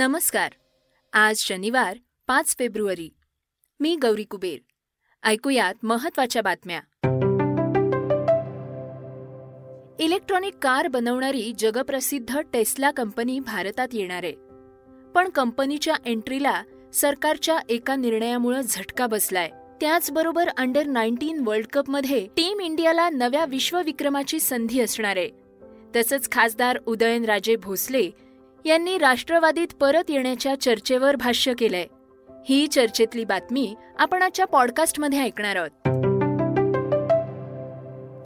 नमस्कार. आज शनिवार पाच फेब्रुवारी. मी गौरी कुबेर. ऐकूयात महत्त्वाच्या बातम्या. इलेक्ट्रॉनिक कार बनवणारी जगप्रसिद्ध टेस्ला कंपनी भारतात येणार. आहे पण कंपनीच्या एंट्रीला सरकारच्या एका निर्णयामुळे झटका बसलाय. त्याचबरोबर अंडर नाईन्टीन वर्ल्ड कपमध्ये टीम इंडियाला नव्या विश्वविक्रमाची संधी असणार. आहे तसंच खासदार उदयनराजे भोसले यांनी राष्ट्रवादीत परत येण्याच्या चर्चेवर भाष्य केलंय. ही चर्चेतली बातमी आपण आजच्या पॉडकास्टमध्ये ऐकणार आहोत.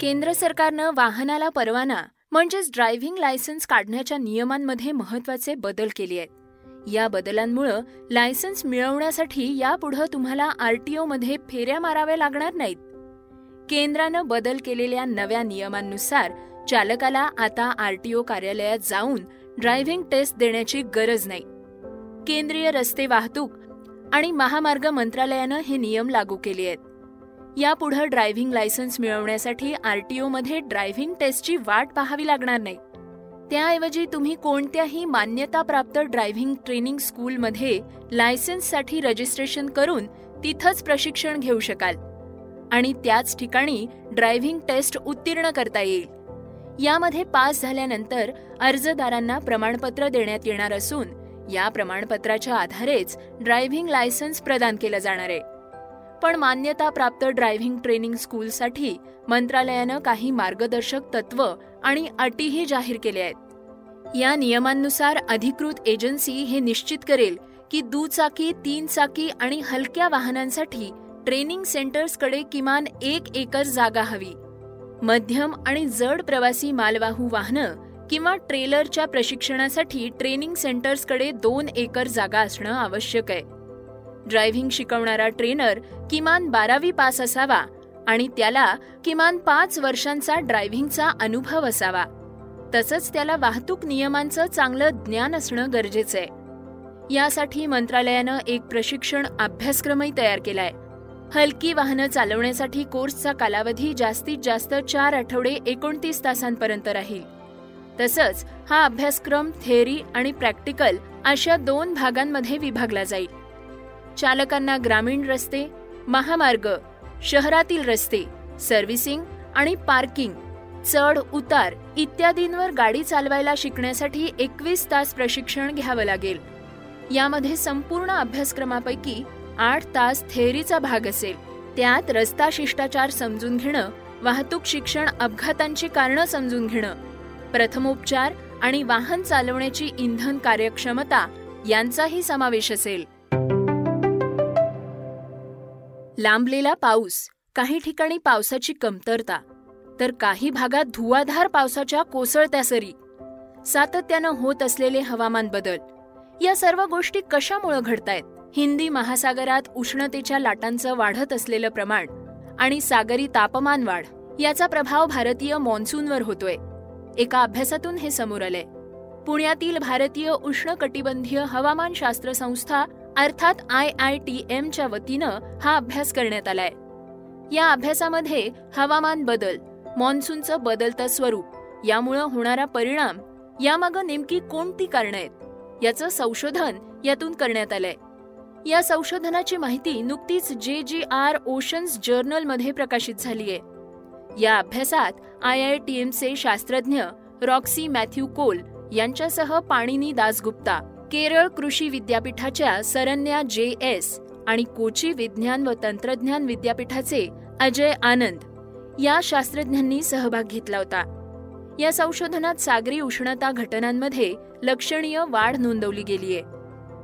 केंद्र सरकारनं वाहनाला परवाना म्हणजेच ड्रायव्हिंग लायसन्स काढण्याच्या नियमांमध्ये महत्त्वाचे बदल केले आहेत. या बदलांमुळं लायसन्स मिळवण्यासाठी यापुढं तुम्हाला आरटीओमध्ये फेऱ्या माराव्या लागणार नाहीत. केंद्रानं बदल केलेल्या नव्या नियमांनुसार चालकाला आता आरटीओ कार्यालयात जाऊन ड्रायव्हिंग टेस्ट देण्याची गरज नाही. केंद्रीय रस्ते वाहतूक आणि महामार्ग मंत्रालयानं हे नियम लागू केले आहेत. यापुढे ड्रायव्हिंग लायसन्स मिळवण्यासाठी आरटीओमध्ये ड्रायव्हिंग टेस्टची वाट पाहावी लागणार नाही. त्याऐवजी तुम्ही कोणत्याही मान्यताप्राप्त ड्रायव्हिंग ट्रेनिंग स्कूलमध्ये लायसन्ससाठी रजिस्ट्रेशन करून तिथंच प्रशिक्षण घेऊ शकाल. आणि त्याच ठिकाणी ड्रायव्हिंग टेस्ट उत्तीर्ण करता येईल. यामध्ये पास झाल्यानंतर अर्जदारांना प्रमाणपत्र देण्यात येणार असून या प्रमाणपत्राच्या आधारेच ड्रायव्हिंग लायसन्स प्रदान केलं जाणार आहे. पण मान्यता प्राप्त ड्रायव्हिंग ट्रेनिंग स्कूलसाठी मंत्रालयानं काही मार्गदर्शक तत्व आणि अटीही जाहीर केल्या आहेत. या नियमांनुसार अधिकृत एजन्सी हे निश्चित करेल की दुचाकी तीन चाकी आणि हलक्या वाहनांसाठी ट्रेनिंग सेंटर्सकडे किमान एक एकर जागा हवी. मध्यम आणि जड प्रवासी मालवाहू वाहनं किंवा ट्रेलरच्या प्रशिक्षणासाठी ट्रेनिंग सेंटर्सकडे दोन एकर जागा असणं आवश्यक आहे. ड्रायव्हिंग शिकवणारा ट्रेनर किमान बारावी पास असावा आणि त्याला किमान पाच वर्षांचा ड्रायव्हिंगचा अनुभव असावा. तसंच त्याला वाहतूक नियमांचं चांगलं ज्ञान असणं गरजेचं आहे. यासाठी मंत्रालयानं एक प्रशिक्षण अभ्यासक्रमही तयार केलाय. हलकी वाहनं चालवण्यासाठी कोर्सचा कालावधी जास्तीत जास्त चार आठवडे एकोणतीस तासांपर्यंत राहील. तसंच हा अभ्यासक्रम थेअरी आणि प्रॅक्टिकल अशा दोन भागांमध्ये विभागला जाईल. चालकांना ग्रामीण रस्ते महामार्ग शहरातील रस्ते सर्व्हिसिंग आणि पार्किंग चढ उतार इत्यादींवर गाडी चालवायला शिकण्यासाठी एकवीस तास प्रशिक्षण घ्यावं लागेल. यामध्ये संपूर्ण अभ्यासक्रमापैकी आठ तास थेअरीचा भाग असेल. त्यात रस्ता शिष्टाचार समजून घेणं वाहतूक शिक्षण अपघातांची कारणं समजून घेणं प्रथमोपचार आणि वाहन चालवण्याची इंधन कार्यक्षमता यांचाही समावेश असेल. लांबलेला पाऊस काही ठिकाणी पावसाची कमतरता तर काही भागात धुवाधार पावसाच्या कोसळत्या सरी सातत्यानं होत असलेले हवामान बदल या सर्व गोष्टी कशामुळे घडतायत? हिंदी महासागरात उष्णतेच्या लाटांचं वाढत असलेलं प्रमाण आणि सागरी तापमान वाढ याचा प्रभाव भारतीय मॉन्सूनवर होतोय. एका अभ्यासातून हे समोर आलंय पुण्यातील भारतीय उष्णकटिबंधीय हवामानशास्त्र संस्था अर्थात आय आय टी एमच्या वतीनं हा अभ्यास करण्यात आलाय. या अभ्यासामध्ये हवामान बदल मॉन्सूनचं बदलतं स्वरूप यामुळं होणारा परिणाम यामागं नेमकी कोणती कारणं आहेत याचं संशोधन यातून करण्यात आलंय. या संशोधनाची माहिती नुकतीच जे जी आर ओशन्स जर्नलमध्ये प्रकाशित झाली आहे या अभ्यासात आय आय टी एमचे शास्त्रज्ञ रॉक्सी मॅथ्यू कोल यांच्यासह पाणिनी दासगुप्ता केरळ कृषी विद्यापीठाच्या सरन्या जे एस आणि कोची विज्ञान व तंत्रज्ञान विद्यापीठाचे अजय आनंद या शास्त्रज्ञांनी सहभाग घेतला होता. या संशोधनात सागरी उष्णता घटनांमध्ये लक्षणीय वाढ नोंदवली गेलीय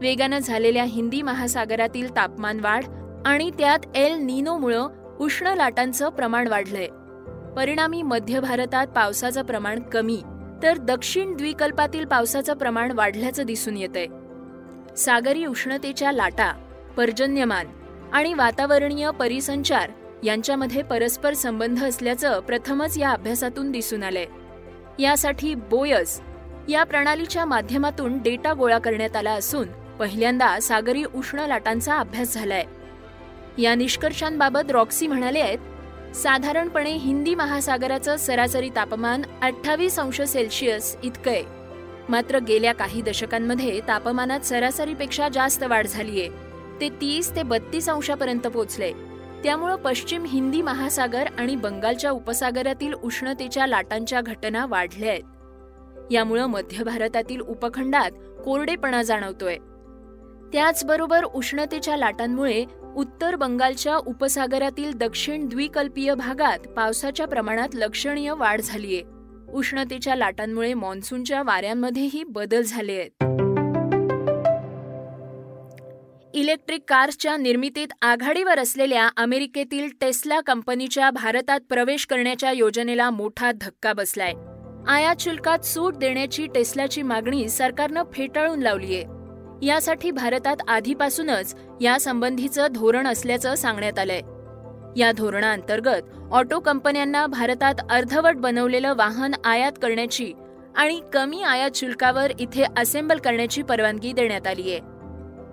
वेगानं झालेल्या हिंदी महासागरातील तापमान वाढ आणि त्यात एल निनोमुळं उष्ण लाटांचं प्रमाण वाढलंय. परिणामी मध्य भारतात पावसाचं प्रमाण कमी तर दक्षिण द्वीकल्पातील पावसाचं प्रमाण वाढल्याचं दिसून येतंय. सागरी उष्णतेच्या लाटा पर्जन्यमान आणि वातावरणीय परिसंचार यांच्यामध्ये परस्पर संबंध असल्याचं प्रथमच या अभ्यासातून दिसून आलंय. यासाठी बोयस या प्रणालीच्या माध्यमातून डेटा गोळा करण्यात आला असून पहिल्यांदा सागरी उष्ण लाटांचा अभ्यास झालाय. या निष्कर्षांबाबत रॉक्सी म्हणाले आहेत साधारणपणे हिंदी महासागराचं सरासरी तापमान अठ्ठावीस अंश सेल्सिअस आहे. मात्र गेल्या काही दशकांमध्ये तापमानात सरासरीपेक्षा जास्त वाढ झालीय. ते तीस ते बत्तीस अंशापर्यंत पोहोचले त्यामुळं पश्चिम हिंदी महासागर आणि बंगालच्या उपसागरातील उष्णतेच्या लाटांच्या घटना वाढल्या आहेत. यामुळं मध्य भारतातील उपखंडात कोरडेपणा जाणवतोय. त्याचबरोबर उष्णतेच्या लाटांमुळे उत्तर बंगालच्या उपसागरातील दक्षिण द्विकल्पीय भागात पावसाच्या प्रमाणात लक्षणीय वाढ झालीय. उष्णतेच्या लाटांमुळे मान्सूनच्या वाऱ्यांमध्येही बदल झाले आहेत. इलेक्ट्रिक कार्सच्या निर्मितीत आघाडीवर असलेल्या अमेरिकेतील टेस्ला कंपनीच्या भारतात प्रवेश करण्याच्या योजनेला मोठा धक्का बसलाय. आयात शुल्कात सूट देण्याची टेस्लाची मागणी सरकारनं फेटाळून लावलीय. यासाठी भारतात आधीपासूनच यासंबंधीचं धोरण असल्याचं सांगण्यात आलंय. या धोरणाअंतर्गत ऑटो कंपन्यांना भारतात अर्धवट बनवलेलं वाहन आयात करण्याची आणि कमी आयात शुल्कावर इथे असेंबल करण्याची परवानगी देण्यात आली आहे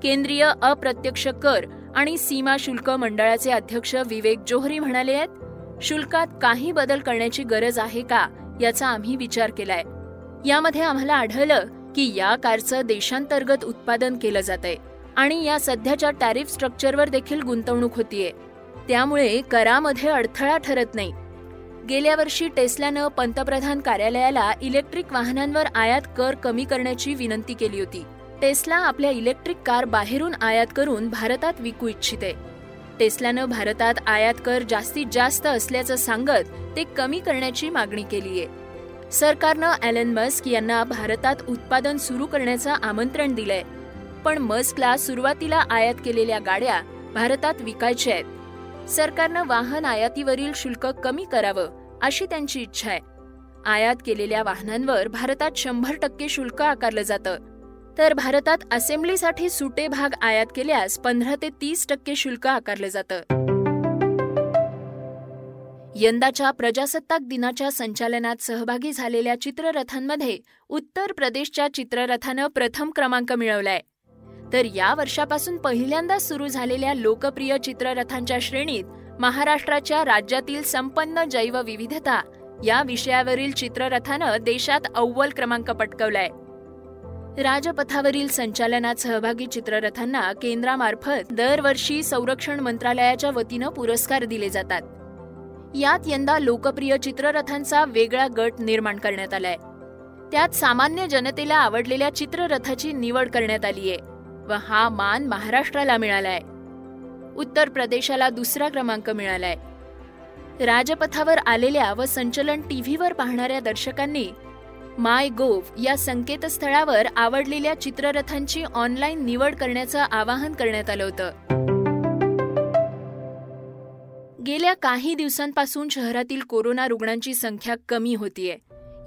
केंद्रीय अप्रत्यक्ष कर आणि सीमा शुल्क मंडळाचे अध्यक्ष विवेक जोहरी म्हणाले आहेत शुल्कात काही बदल करण्याची गरज आहे का याचा आम्ही विचार केलाय. यामध्ये आम्हाला आढळलं की या कारचं देशांतर्गत उत्पादन केलं जातंय. आणि या सध्याच्या टॅरिफ स्ट्रक्चरवर देखील गुंतवणूक होतीये. त्यामुळे करामध्ये अडथळा ठरत नाही. गेल्या वर्षी टेस्लानं पंतप्रधान कार्यालयाला इलेक्ट्रिक वाहनांवर आयात कर कमी करण्याची विनंती केली होती. टेस्ला आपल्या इलेक्ट्रिक कार बाहेरून आयात करून भारतात विकू इच्छिते. टेस्लानं भारतात आयात कर जास्तीत जास्त असल्याचं सांगत ते कमी करण्याची मागणी केलीय. सरकारनं ॲलन मस्क यांना भारतात उत्पादन सुरू करण्याचं आमंत्रण दिलंय. पण मस्कला सुरुवातीला आयात केलेल्या गाड्या भारतात विकायच्या आहेत. सरकारनं वाहन आयातीवरील शुल्क कमी करावं अशी त्यांची इच्छा आहे. आयात केलेल्या वाहनांवर भारतात शंभर टक्के शुल्क आकारलं जातं. तर भारतात असेंब्लीसाठी सुटे भाग आयात केल्यास पंधरा ते तीस टक्के शुल्क आकारलं जातं. यंदाच्या प्रजासत्ताक दिनाच्या संचालनात सहभागी झालेल्या चित्ररथांमध्ये उत्तर प्रदेशच्या चित्ररथानं प्रथम क्रमांक मिळवलाय. तर या वर्षापासून पहिल्यांदा सुरू झालेल्या लोकप्रिय चित्ररथांच्या श्रेणीत महाराष्ट्राच्या राज्यातील संपन्न जैवविविधता या विषयावरील चित्ररथानं देशात अव्वल क्रमांक पटकवलाय. राजपथावरील संचालनात सहभागी चित्ररथांना केंद्रामार्फत दरवर्षी संरक्षण मंत्रालयाच्या वतीनं पुरस्कार दिले जातात. यात यंदा लोकप्रिय चित्ररथांचा वेगळा गट निर्माण करण्यात आलाय. त्यात सामान्य जनतेला आवडलेल्या चित्ररथाची निवड करण्यात आलीय व हा मान महाराष्ट्राला मिळालाय. उत्तर प्रदेशाला दुसरा क्रमांक मिळालाय. राजपथावर आलेल्या व संचलन टीव्हीवर पाहणाऱ्या दर्शकांनी माय गोव्ह या संकेतस्थळावर आवडलेल्या चित्ररथांची ऑनलाईन निवड करण्याचं आवाहन करण्यात आलं होतं. गेल्या काही दिवसांपासून शहरातील कोरोना रुग्णांची संख्या कमी होतीये.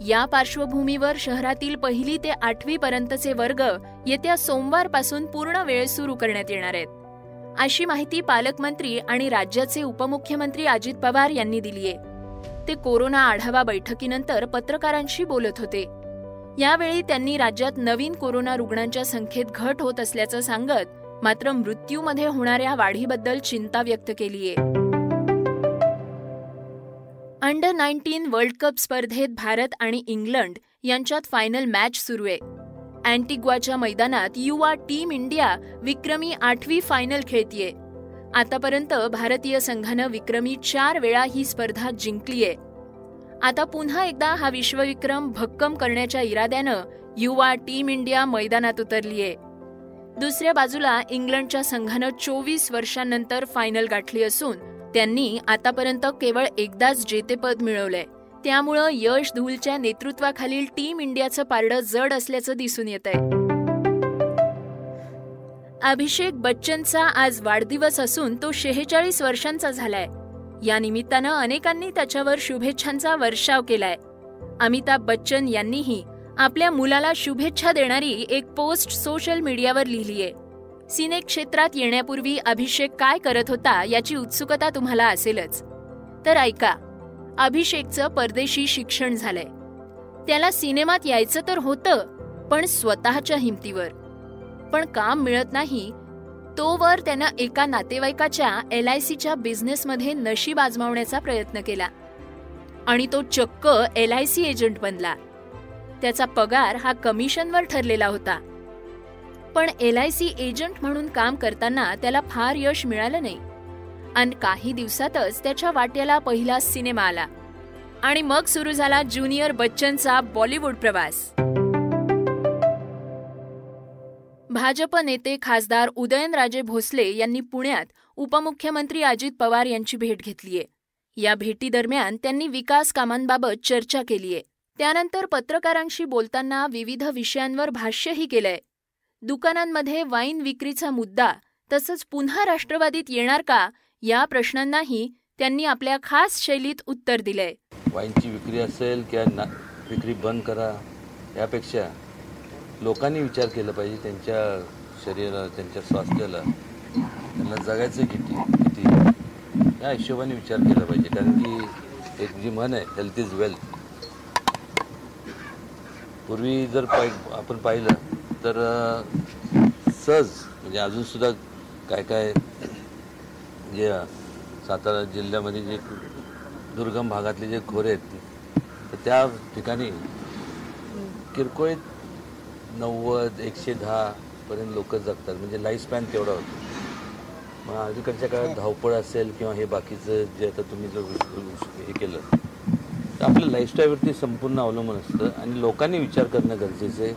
या पार्श्वभूमीवर शहरातील पहिली ते आठवी पर्यंतचे वर्ग येत्या सोमवारपासून पूर्ण वेळ सुरू करण्यात येणार आहेत. अशी माहिती पालकमंत्री आणि राज्याचे उपमुख्यमंत्री अजित पवार यांनी दिलीये. ते कोरोना आढावा बैठकीनंतर पत्रकारांशी बोलत होते. यावेळी त्यांनी राज्यात नवीन कोरोना रुग्णांच्या संख्येत घट होत असल्याचं सांगत मात्र मृत्यूमध्ये होणाऱ्या वाढीबद्दल चिंता व्यक्त केलीये. अंडर नाईन्टीन वर्ल्ड कप स्पर्धेत भारत आणि इंग्लंड यांच्यात फायनल मॅच सुरू आहे. अँटिग्वाच्या मैदानात युवा टीम इंडिया विक्रमी आठवी फायनल खेळतीये. आतापर्यंत भारतीय संघानं विक्रमी चार वेळा ही स्पर्धा जिंकलीय. आता पुन्हा एकदा हा विश्वविक्रम भक्कम करण्याच्या इराद्यानं युवा टीम इंडिया मैदानात उतरलीय. दुसऱ्या बाजूला इंग्लंडच्या संघानं चोवीस वर्षांनंतर फायनल गाठली असून त्यांनी आतापर्यंत केवळ एकदाच जेतेपद मिळवलंय. त्यामुळं यश धूलच्या नेतृत्वाखालील टीम इंडियाचं पारडं जड असल्याचं दिसून येत आहे अभिषेक बच्चनचा आज वाढदिवस असून तो शेहेचाळीस वर्षांचा झालाय. या निमित्तानं अनेकांनी त्याच्यावर शुभेच्छांचा वर्षाव केलाय. अमिताभ बच्चन यांनीही आपल्या मुलाला शुभेच्छा देणारी एक पोस्ट सोशल मीडियावर लिहिलीये. सिने क्षेत्रात येण्यापूर्वी अभिषेक काय करत होता याची उत्सुकता तुम्हाला असेलच. तर ऐका अभिषेकचं परदेशी शिक्षण झालंय. त्याला सिनेमात यायचं तर होतं पण स्वतःच्या हिमतीवर. पण काम मिळत नाही तोवर त्यानं एका नातेवाईकाच्या एल आय सीच्या बिझनेसमध्ये नशीब आजमावण्याचा प्रयत्न केला. आणि तो चक्क एल आय सी एजंट बनला. त्याचा पगार हा कमिशनवर ठरलेला होता. पण एल आय सी एजंट म्हणून काम करताना त्याला फार यश मिळालं नाही. आणि काही दिवसातच त्याच्या वाट्याला पहिला सिनेमा आला. आणि मग सुरू झाला ज्युनियर बच्चनचा बॉलिवूड प्रवास. भाजप नेते खासदार उदयनराजे भोसले यांनी पुण्यात उपमुख्यमंत्री अजित पवार यांची भेट घेतलीये. या भेटीदरम्यान त्यांनी विकास कामांबाबत चर्चा केलीये. त्यानंतर पत्रकारांशी बोलताना विविध विषयांवर भाष्यही केलंय. दुकानांमध्ये वाईन विक्रीचा मुद्दा तसंच पुन्हा राष्ट्रवादीत येणार का या प्रश्नांनाही त्यांनी आपल्या खास शैलीत उत्तर दिलंय वाईनची विक्री असेल किंवा विक्री बंद करा यापेक्षा लोकांनी विचार केला पाहिजे त्यांच्या शरीराला त्यांच्या स्वास्थ्याला त्यांना जगायचं किती किती या हिशोबाने विचार केला पाहिजे. कारण की एक जी म्हण आहे हेल्थ इज वेल्थ पूर्वी जर पाय आपण पाहिलं तर सहज म्हणजे अजूनसुद्धा काय काय जे सातारा जिल्ह्यामध्ये जे दुर्गम भागातले जे खोरे आहेत तर त्या ठिकाणी किरकोळीत नव्वद एकशे दहापर्यंत लोक जगतात. म्हणजे लाईफ स्पॅन तेवढा होतो. मग अलीकडच्या काळात धावपळ असेल किंवा हे बाकीचं जे आता तुम्ही जर हे केलं तर आपल्या लाईफस्टाईलवरती संपूर्ण अवलंबून असतं. आणि लोकांनी विचार करणं गरजेचं आहे.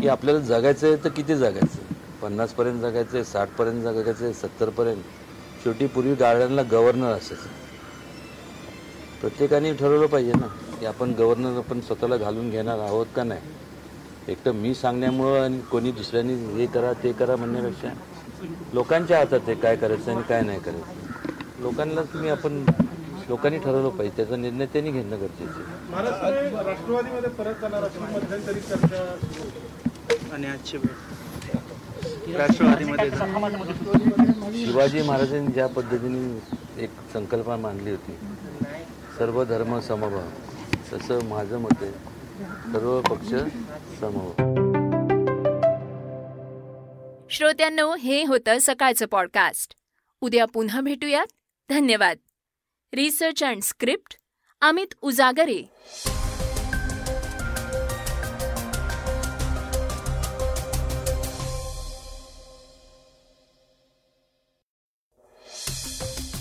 की आपल्याला जगायचं आहे तर किती जगायचं पन्नासपर्यंत जगायचं आहे साठपर्यंत जगायचं आहे सत्तरपर्यंत शेवटी पूर्वी गार्डनला गव्हर्नर असायचं. प्रत्येकाने ठरवलं पाहिजे ना की आपण गव्हर्नर आपण स्वतःला घालून घेणार आहोत का नाही? एक तर मी सांगण्यामुळं आणि कोणी दुसऱ्यांनी हे करा ते करा म्हणण्यापेक्षा लोकांच्या हातात आहे काय करायचं आणि काय नाही करायचं. लोकांना तुम्ही आपण लोकांनी ठरवलं पाहिजे त्याचा निर्णय त्यांनी घेणं गरजेचं आहे. आणि आजची राष्ट्रवादीमध्ये शिवाजी महाराजांनी ज्या पद्धतीने एक संकल्पना मांडली होती सर्व धर्म समभाव तसं माझं मत आहे सर्व पक्ष श्रोत्यांनो हे होतं सकाळचं पॉडकास्ट उद्या पुन्हा भेटूयात. धन्यवाद. Research and script Amit Ujagare.